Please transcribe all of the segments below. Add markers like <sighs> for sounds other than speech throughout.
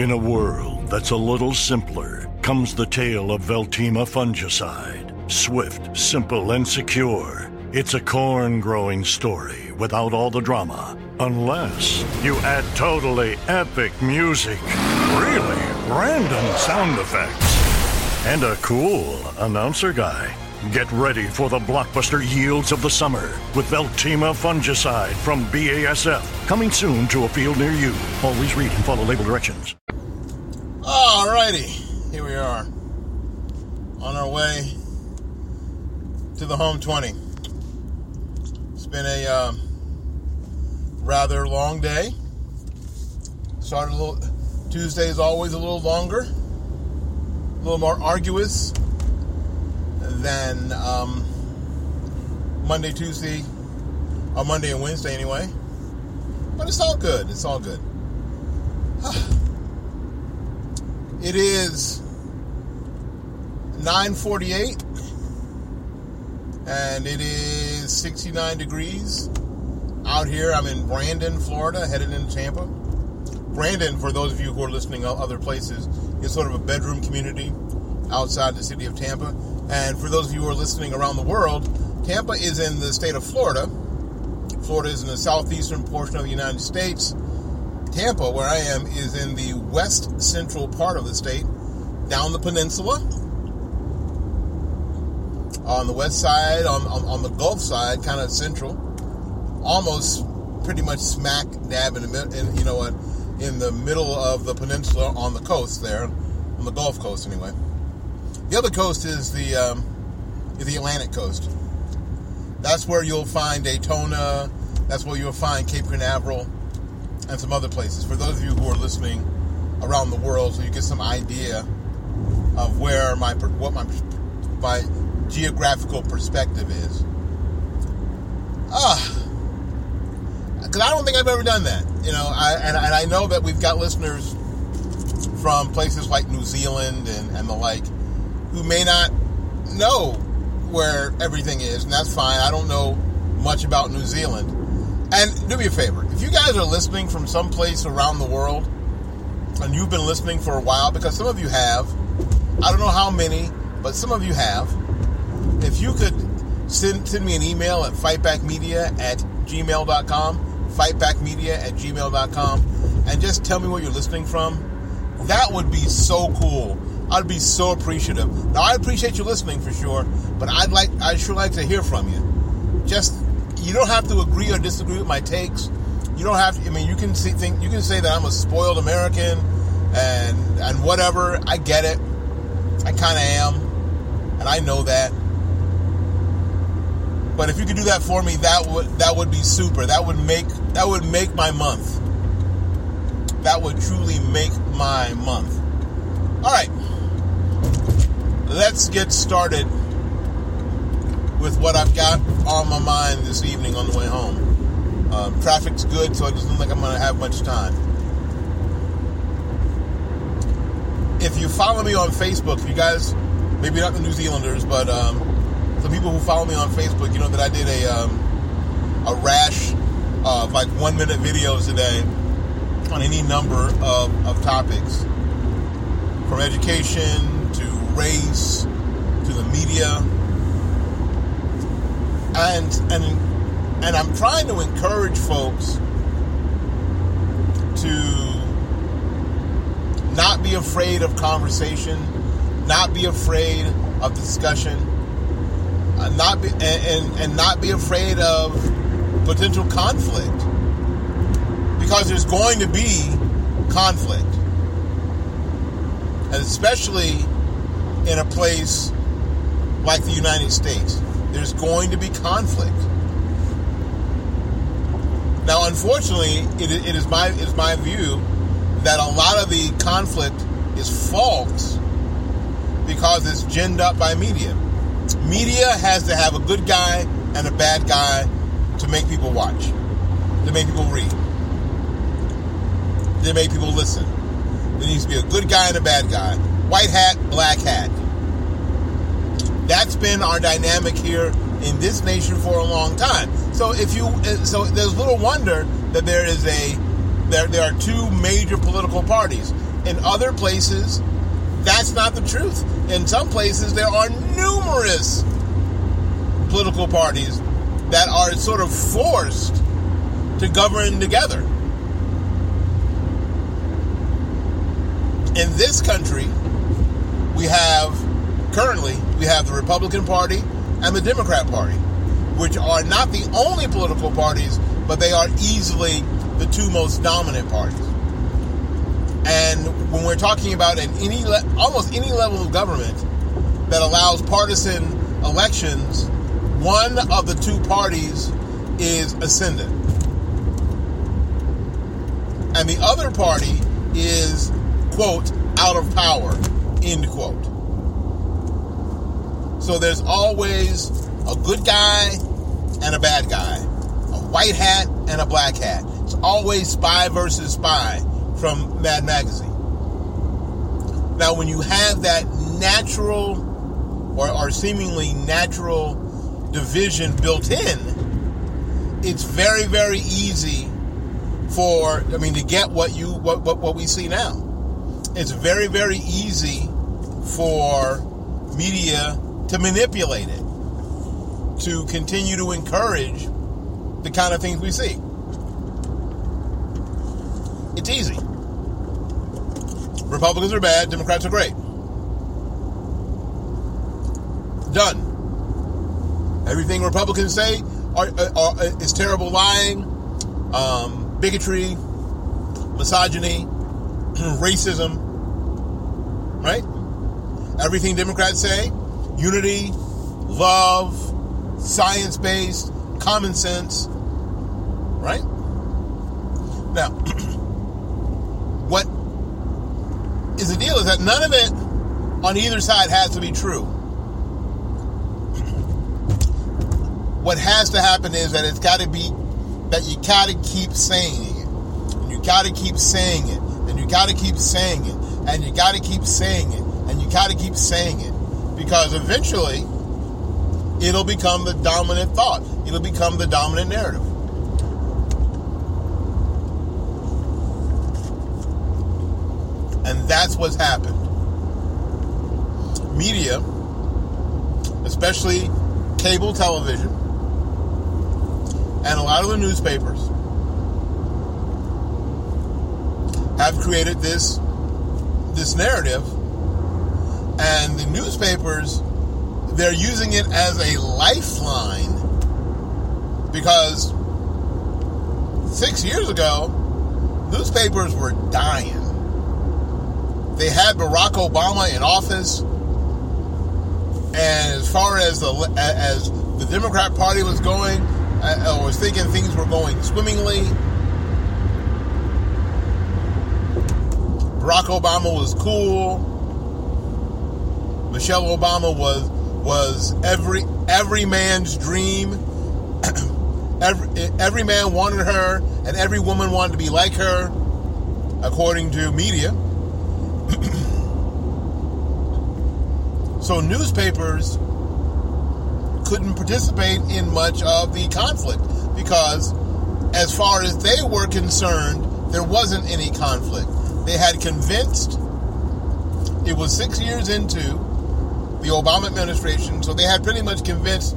In a world that's a little simpler comes the tale of Veltyma fungicide. Swift, simple, and secure. It's a corn growing story without all the drama. Unless you add totally epic music. Really random sound effects. And a cool announcer guy. Get ready for the blockbuster yields of the summer with Veltyma fungicide from BASF. Coming soon to a field near you. Always read and follow label directions. Alrighty, here we are on our way to the home 20. It's been a um, rather long day. Started a little, Tuesday is always a little longer, a little more arduous than um, Monday, Tuesday, or Monday and Wednesday anyway. But it's all good. It's all good. <sighs> It is 948 and it is 69 degrees out here. I'm in Brandon, Florida, headed into Tampa. Brandon, for those of you who are listening other places, is sort of a bedroom community outside the city of Tampa. And for those of you who are listening around the world, Tampa is in the state of Florida. Florida is in the southeastern portion of the United States. Tampa, where I am, is in the west central part of the state, down the peninsula. On the west side, on, on, on the Gulf side, kind of central, almost pretty much smack dab in the middle, in, you know what, in the middle of the peninsula on the coast there, on the Gulf Coast anyway. The other coast is the um, is the Atlantic coast. That's where you'll find Daytona. That's where you'll find Cape Canaveral and some other places. For those of you who are listening around the world, so you get some idea of where my what my my geographical perspective is. Ah, because I don't think I've ever done that. You know, I, and, and I know that we've got listeners from places like New Zealand and, and the like who may not know where everything is, and that's fine. I don't know much about New Zealand. And do me a favor, if you guys are listening from someplace around the world, and you've been listening for a while, because some of you have, I don't know how many, but some of you have, if you could send, send me an email at fightbackmedia at gmail.com, fightbackmedia at gmail.com, and just tell me where you're listening from, that would be so cool. I'd be so appreciative. Now I appreciate you listening for sure, but I'd like I'd sure like to hear from you. Just you don't have to agree or disagree with my takes. You don't have to. I mean, you can see, think you can say that I'm a spoiled American and and whatever. I get it. I kind of am, and I know that. But if you could do that for me, that would that would be super. That would make that would make my month. That would truly make my month. All right, let's get started with what I've got on my mind this evening on the way home. Um, traffic's good, so it doesn't look like I'm going to have much time. If you follow me on Facebook, if you guys, maybe not the New Zealanders, but um, the people who follow me on Facebook, you know that I did a um, a rash of like one minute videos today on any number of, of topics, from education to race to the media and and and I'm trying to encourage folks to not be afraid of conversation, not be afraid of discussion, uh, not be and, and and not be afraid of potential conflict. Because there's going to be conflict, and especially in a place like the United States there's going to be conflict. Now, unfortunately, it, it is my it is my view that a lot of the conflict is false because it's ginned up by media. Media has to have a good guy and a bad guy to make people watch, to make people read, to make people listen. There needs to be a good guy and a bad guy. White hat, black hat. That's been our dynamic here in this nation for a long time. So if you, uh, so there's little wonder that there is a, there, there are two major political parties. In other places, that's not the truth. In some places, there are numerous political parties that are sort of forced to govern together. In this country, we have currently we have the Republican Party and the Democrat Party, which are not the only political parties, but they are easily the two most dominant parties. And when we're talking about an any le- almost any level of government that allows partisan elections, one of the two parties is ascendant. And the other party is, quote, out of power, end quote. So there's always a good guy and a bad guy, a white hat and a black hat. It's always spy versus spy from Mad Magazine. Now, when you have that natural or, or seemingly natural division built in, it's very, very easy for I mean to get what you what, what, what we see now. It's very, very easy for media to manipulate it, to continue to encourage the kind of things we see. It's easy. Republicans are bad, Democrats are great. Done. Everything Republicans say are, are, are is terrible lying, um, bigotry, misogyny, <clears throat> racism, right? Everything Democrats say, unity, love, science based, common sense, right? Now, <clears throat> what is the deal is that none of it on either side has to be true. <clears throat> What has to happen is that it's got to be that you got to keep saying it. And you got to keep saying it. And you got to keep saying it. And you got to keep saying it. And you got to keep saying it. Because eventually, it'll become the dominant thought. It'll become the dominant narrative. And that's what's happened. Media, especially cable television, and a lot of the newspapers have created this this narrative and the newspapers they're using it as a lifeline because 6 years ago newspapers were dying they had Barack Obama in office and as far as the as the Democrat Party was going I was thinking things were going swimmingly. Barack Obama was cool. Michelle Obama was was every every man's dream. <clears throat> every every man wanted her, and every woman wanted to be like her, according to media. <clears throat> so newspapers couldn't participate in much of the conflict because, as far as they were concerned, there wasn't any conflict. They had convinced, it was six years into the Obama administration, so they had pretty much convinced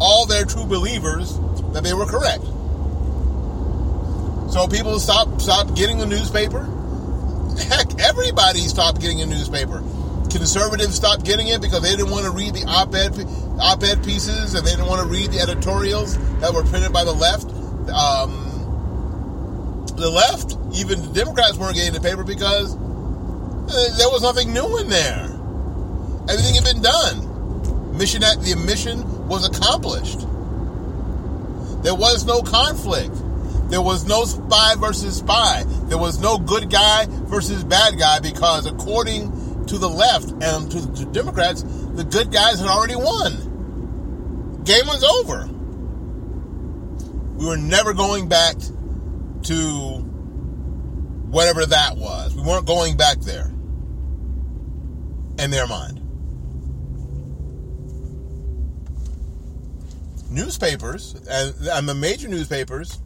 all their true believers that they were correct. So people stopped stopped getting the newspaper. Heck, everybody stopped getting a newspaper. Conservatives stopped getting it because they didn't want to read the op-ed op-ed pieces and they didn't want to read the editorials that were printed by the left. Um, the left, even the Democrats weren't getting the paper because uh, there was nothing new in there. Everything had been done. Mission at the mission was accomplished. There was no conflict. There was no spy versus spy. There was no good guy versus bad guy because according to the left and to the Democrats, the good guys had already won game was over. We were never going back to whatever that was. We weren't going back there in their mind. Newspapers, and, and the major newspapers,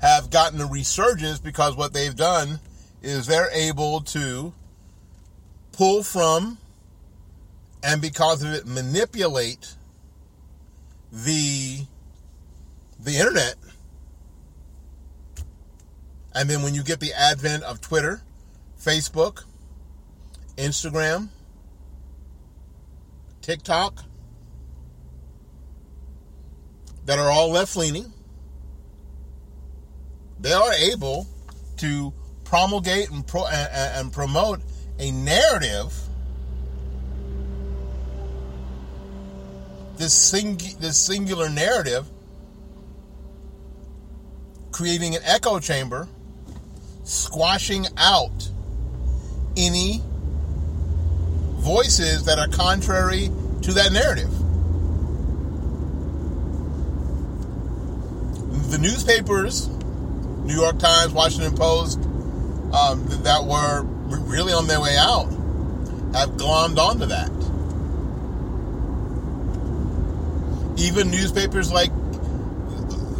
have gotten a resurgence because what they've done is they're able to pull from and because of it manipulate the the internet. And then when you get the advent of Twitter, Facebook, Instagram, TikTok, that are all left leaning, they are able to promulgate and, pro, and, and promote a narrative. This, sing, this singular narrative, creating an echo chamber, squashing out any voices that are contrary to that narrative. The newspapers, New York Times, Washington Post, um, that were really on their way out, have glommed onto that. Even newspapers like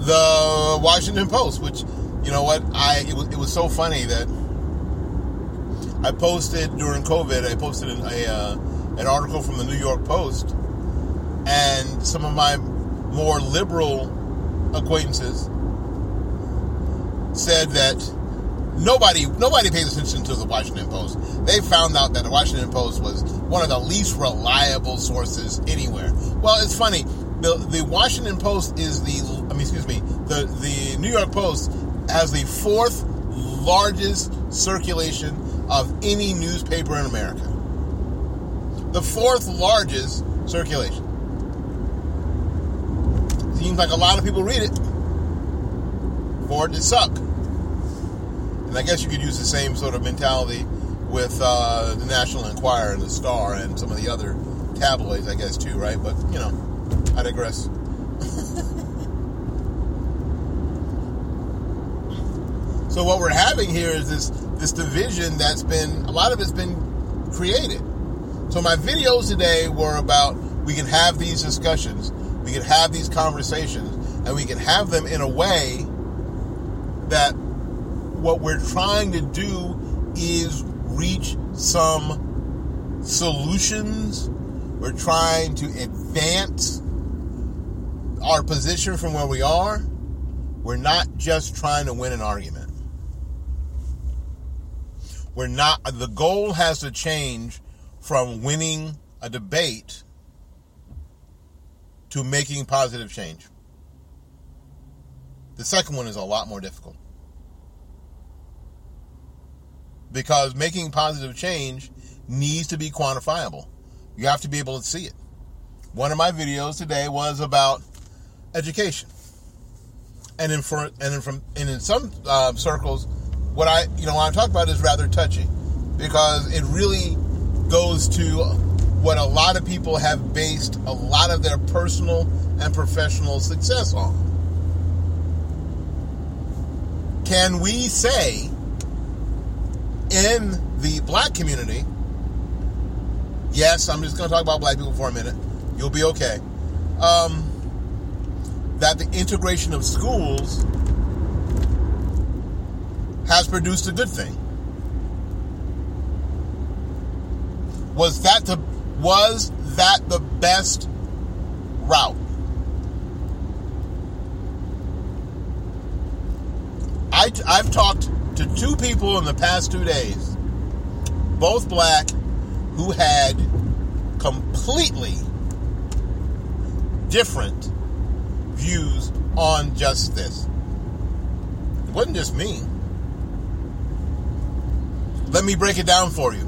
the Washington Post, which, you know what, I it was, it was so funny that I posted during COVID. I posted an, a, uh, an article from the New York Post, and some of my more liberal acquaintances said that nobody nobody pays attention to the Washington Post. They found out that the Washington Post was one of the least reliable sources anywhere. Well, it's funny. The the Washington Post is the I mean excuse me, the the New York Post has the fourth largest circulation of any newspaper in America. The fourth largest circulation. Seems like a lot of people read it for it to suck. And I guess you could use the same sort of mentality with uh, the National Enquirer and the Star and some of the other tabloids, I guess, too, right? But, you know, I digress. <laughs> so what we're having here is this this division that's been a lot of it's been created. So my videos today were about we can have these discussions, we can have these conversations, and we can have them in a way that what we're trying to do is reach some solutions. We're trying to advance our position from where we are. We're not just trying to win an argument. We're not, the goal has to change from winning a debate to making positive change. The second one is a lot more difficult. Because making positive change needs to be quantifiable. You have to be able to see it. One of my videos today was about education. And in, for, and in, from, and in some uh, circles, what I, you know, what I'm talking about is rather touchy, because it really goes to what a lot of people have based a lot of their personal and professional success on. Can we say in the black community, yes, I'm just going to talk about black people for a minute, you'll be okay, um, that the integration of schools has produced a good thing. Was that the was that the best route? I, I've talked to two people in the past two days, both black, who had completely different views on just this. It wasn't just me. Let me break it down for you.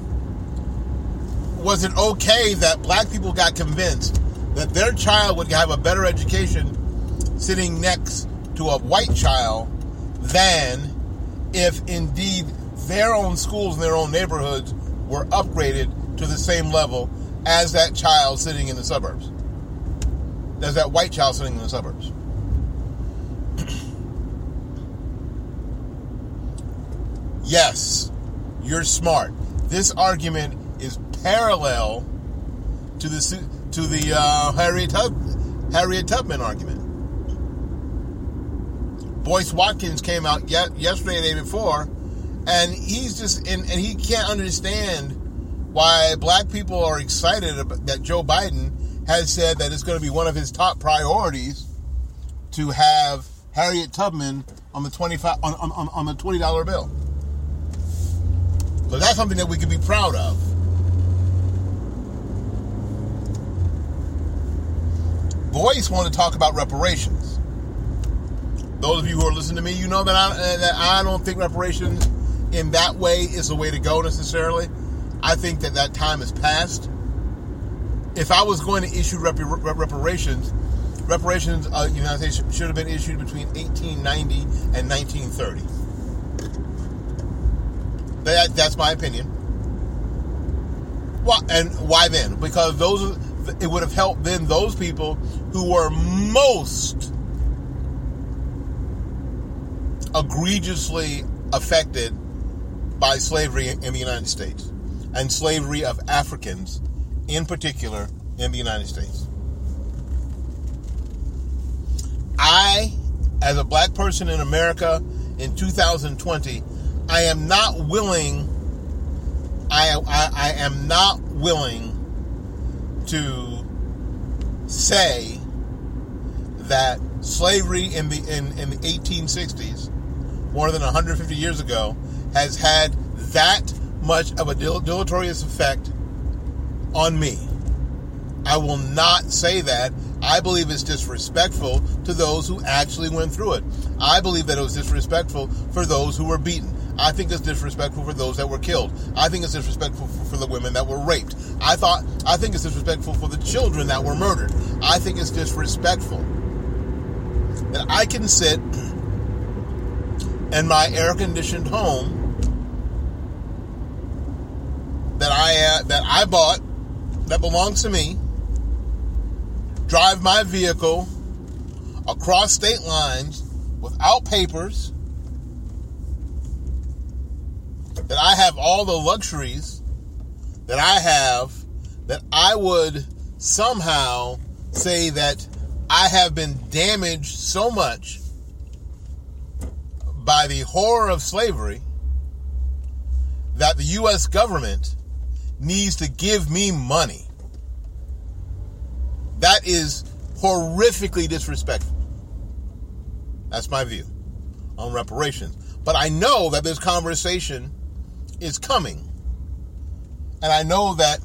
Was it okay that black people got convinced that their child would have a better education sitting next to a white child than if indeed their own schools in their own neighborhoods were upgraded to the same level as that child sitting in the suburbs? As that white child sitting in the suburbs. <clears throat> yes, you're smart. This argument is parallel to the to the uh, Harriet Tub, Harriet Tubman argument. Boyce Watkins came out yet, yesterday, the day before, And he's just, and, and he can't understand why black people are excited about, that Joe Biden has said that it's going to be one of his top priorities to have Harriet Tubman on the 25 on, on, on the $20 bill. So that's something that we can be proud of. Boyce want to talk about reparations. Those of you who are listening to me, you know that I, that I don't think reparations in that way is the way to go necessarily. I think that that time has passed. If I was going to issue rep- rep- reparations, reparations uh, States should have been issued between 1890 and 1930. That, that's my opinion. Why, and why then? Because those it would have helped then those people who were most egregiously affected by slavery in the United States and slavery of Africans in particular in the United States. I, as a black person in America in 2020, I am not willing. I, I, I am not willing to say that slavery in the in, in the 1860s, more than 150 years ago, has had that much of a deleterious effect on me. I will not say that. I believe it's disrespectful to those who actually went through it. I believe that it was disrespectful for those who were beaten. I think it's disrespectful for those that were killed. I think it's disrespectful for, for, the women that were raped. I thought I think it's disrespectful for the children that were murdered. I think it's disrespectful that I can sit in my air-conditioned home that I uh, that I bought that belongs to me, drive my vehicle across state lines without papers that I have all the luxuries that I have, that I would somehow say that I have been damaged so much by the horror of slavery that the U.S. government needs to give me money. That is horrifically disrespectful. That's my view on reparations. But I know that this conversation is coming. And I know that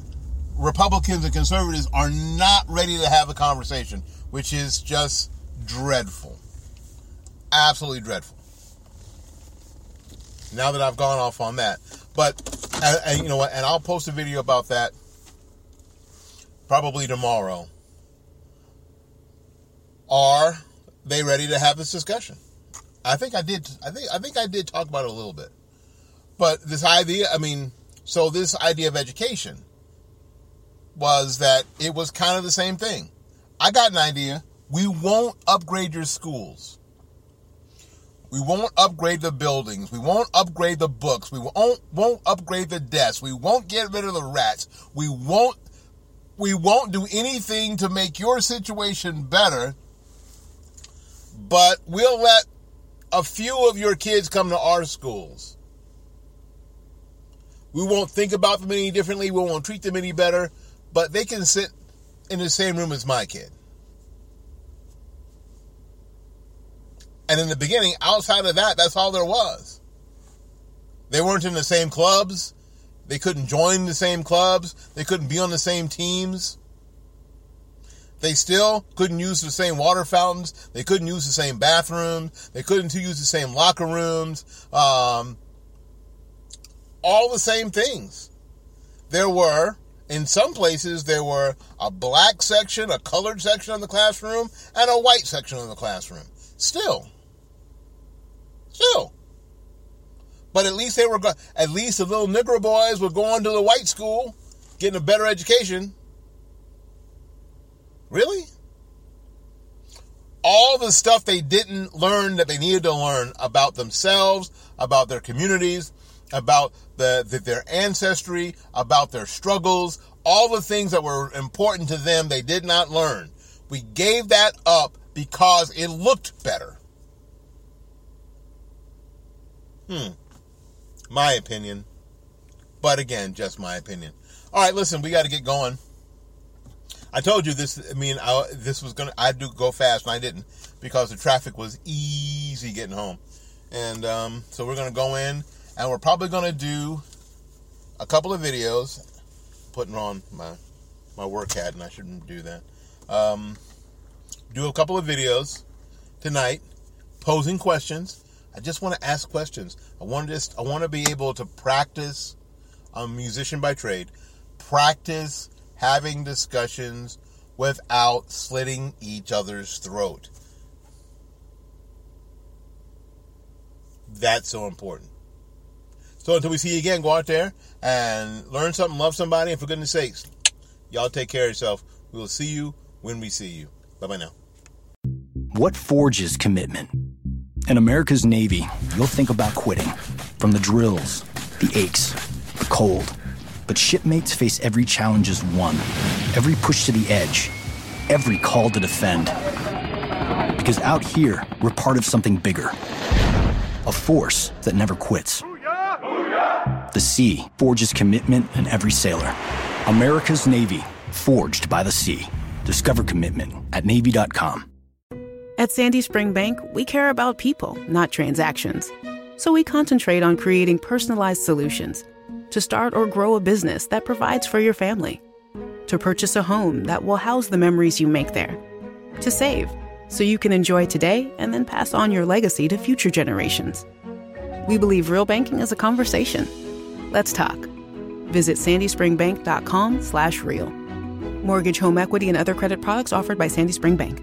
Republicans and conservatives are not ready to have a conversation, which is just dreadful. Absolutely dreadful. Now that I've gone off on that. But, and, and you know what, and I'll post a video about that probably tomorrow. Are they ready to have this discussion? I think I did. I think I think I did talk about it a little bit. But this idea, I mean, so this idea of education was that it was kind of the same thing. I got an idea. We won't upgrade your schools. We won't upgrade the buildings. We won't upgrade the books. We won't won't upgrade the desks. We won't get rid of the rats. We won't we won't do anything to make your situation better. But we'll let a few of your kids come to our schools. We won't think about them any differently. We won't treat them any better. But they can sit in the same room as my kid. And in the beginning, outside of that, that's all there was. They weren't in the same clubs. They couldn't join the same clubs. They couldn't be on the same teams. They still couldn't use the same water fountains. They couldn't use the same bathrooms. They couldn't use the same locker rooms. Um, all the same things. There were, in some places, there were a black section, a colored section of the classroom, and a white section of the classroom. Still. Still. But at least they were, go- at least the little Negro boys were going to the white school, getting a better education. Really? all the stuff they didn't learn that they needed to learn about themselves, about their communities, about the, the, their ancestry, about their struggles, all the things that were important to them they did not learn. We gave that up because it looked better. Hmm. My opinion. But again, just my opinion. All right, listen, we got to get going. I told you this. I mean, I, this was gonna. I do go fast, and I didn't because the traffic was easy getting home. And um, so we're gonna go in, and we're probably gonna do a couple of videos. Putting on my my work hat, and I shouldn't do that. Um, do a couple of videos tonight, posing questions. I just want to ask questions. I want to just I want to be able to practice. I'm a musician by trade. Practice having discussions without slitting each other's throat. That's so important. So until we see you again, go out there and learn something, love somebody, and for goodness sakes, y'all take care of yourself. We will see you when we see you. Bye bye now. What forges commitment? In America's Navy, you'll think about quitting. From the drills, the aches, the cold. But shipmates face every challenge as one, every push to the edge, every call to defend. Because out here, we're part of something bigger a force that never quits. The sea forges commitment in every sailor. America's Navy, forged by the sea. Discover commitment at Navy.com. At Sandy Spring Bank, we care about people, not transactions. So we concentrate on creating personalized solutions to start or grow a business that provides for your family, to purchase a home that will house the memories you make there, to save so you can enjoy today and then pass on your legacy to future generations. We believe real banking is a conversation. Let's talk. Visit sandyspringbank.com slash real. Mortgage, home equity, and other credit products offered by Sandy Spring Bank.